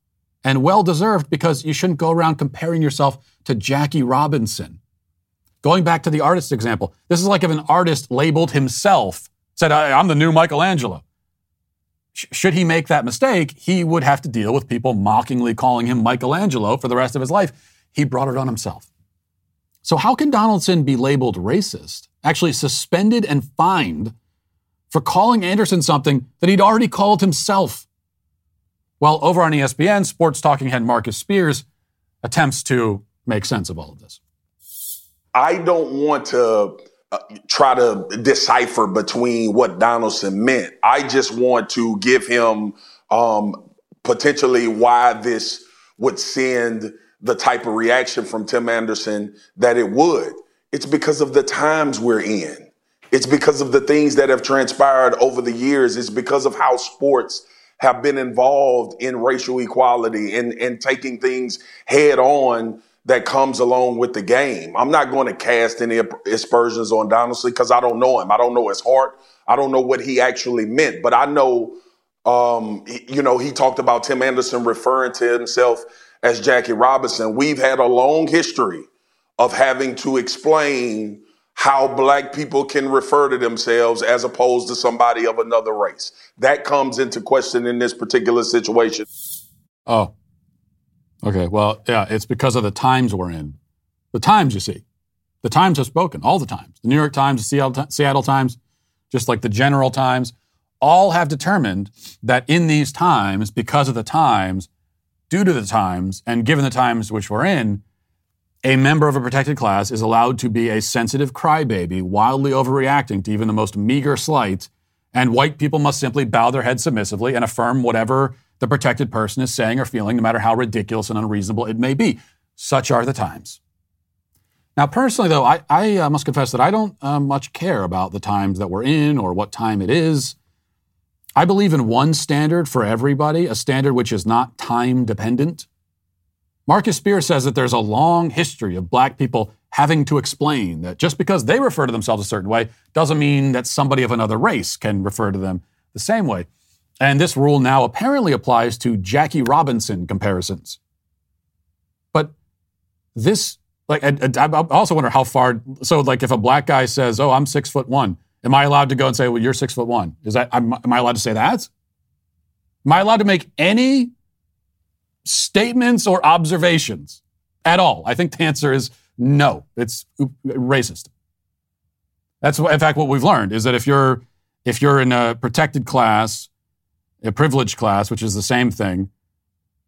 and well deserved because you shouldn't go around comparing yourself to Jackie Robinson. Going back to the artist example, this is like if an artist labeled himself, said, I'm the new Michelangelo. should he make that mistake, he would have to deal with people mockingly calling him Michelangelo for the rest of his life. He brought it on himself. So, how can Donaldson be labeled racist, actually suspended and fined for calling Anderson something that he'd already called himself? Well, over on ESPN, sports talking head Marcus Spears attempts to make sense of all of this.
I don't want to uh, try to decipher between what Donaldson meant. I just want to give him um, potentially why this would send the type of reaction from Tim Anderson that it would. It's because of the times we're in. It's because of the things that have transpired over the years. It's because of how sports have been involved in racial equality and, and taking things head on that comes along with the game. I'm not going to cast any aspersions on Donaldson because I don't know him. I don't know his heart. I don't know what he actually meant, but I know, um, you know, he talked about Tim Anderson referring to himself as Jackie Robinson. We've had a long history of having to explain how black people can refer to themselves as opposed to somebody of another race. That comes into question in this particular situation.
Oh, okay. Well, yeah, it's because of the times we're in. The times, you see. The Times have spoken all the times. The New York Times, the Seattle, Seattle Times, just like the General Times, all have determined that in these times, because of the times, due to the times, and given the times which we're in, a member of a protected class is allowed to be a sensitive crybaby, wildly overreacting to even the most meager slight, and white people must simply bow their heads submissively and affirm whatever the protected person is saying or feeling, no matter how ridiculous and unreasonable it may be. Such are the times. Now, personally, though, I, I uh, must confess that I don't uh, much care about the times that we're in or what time it is. I believe in one standard for everybody, a standard which is not time dependent. Marcus Spears says that there's a long history of black people having to explain that just because they refer to themselves a certain way doesn't mean that somebody of another race can refer to them the same way. And this rule now apparently applies to Jackie Robinson comparisons. But this, like, I, I also wonder how far. So, like, if a black guy says, "Oh, I'm six foot one," am I allowed to go and say, "Well, you're six foot one"? Is that am I allowed to say that? Am I allowed to make any statements or observations at all? I think the answer is no. It's racist. That's in fact what we've learned is that if you're if you're in a protected class, a privileged class, which is the same thing,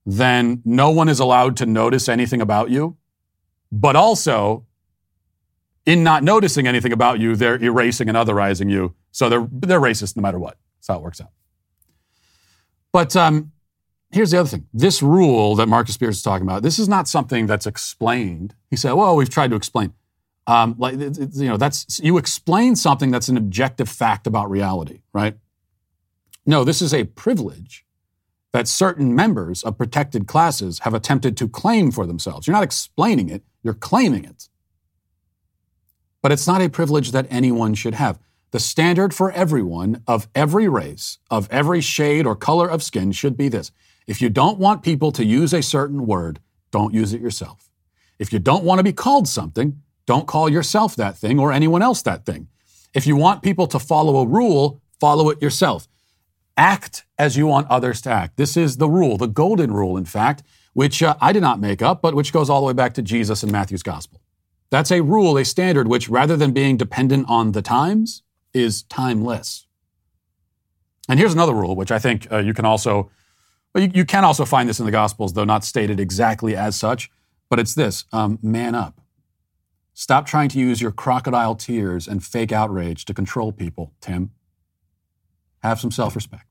then no one is allowed to notice anything about you. But also, in not noticing anything about you, they're erasing and otherizing you. So they're they're racist no matter what. That's how it works out. But um, here's the other thing. This rule that Marcus Spears is talking about, this is not something that's explained. He said, well, we've tried to explain. Um, like, it, it, you know, that's, you explain something that's an objective fact about reality, right? No, this is a privilege that certain members of protected classes have attempted to claim for themselves. You're not explaining it, you're claiming it. But it's not a privilege that anyone should have. The standard for everyone of every race, of every shade or color of skin should be this if you don't want people to use a certain word, don't use it yourself. If you don't want to be called something, don't call yourself that thing or anyone else that thing. If you want people to follow a rule, follow it yourself. Act as you want others to act. This is the rule, the golden rule, in fact, which uh, I did not make up, but which goes all the way back to Jesus and Matthew's gospel. That's a rule, a standard, which rather than being dependent on the times, is timeless. And here's another rule, which I think uh, you can also but you, you, can also find this in the Gospels, though not stated exactly as such. But it's this um, man up. Stop trying to use your crocodile tears and fake outrage to control people, Tim. Have some self respect.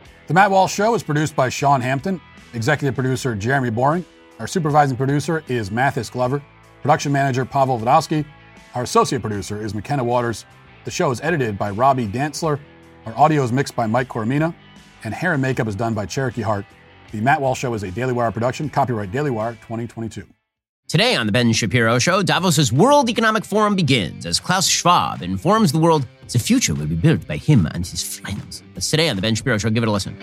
The Matt Walsh Show is produced by Sean Hampton, executive producer Jeremy Boring. Our supervising producer is Mathis Glover, production manager Pavel Vodowski. Our associate producer is McKenna Waters. The show is edited by Robbie Dantzler. Our audio is mixed by Mike Coromina. And hair and makeup is done by Cherokee Hart. The Matt Walsh Show is a Daily Wire production. Copyright Daily Wire 2022.
Today on The Ben Shapiro Show, Davos's World Economic Forum begins as Klaus Schwab informs the world the future will be built by him and his friends. That's today on The Ben Shapiro Show. Give it a listen.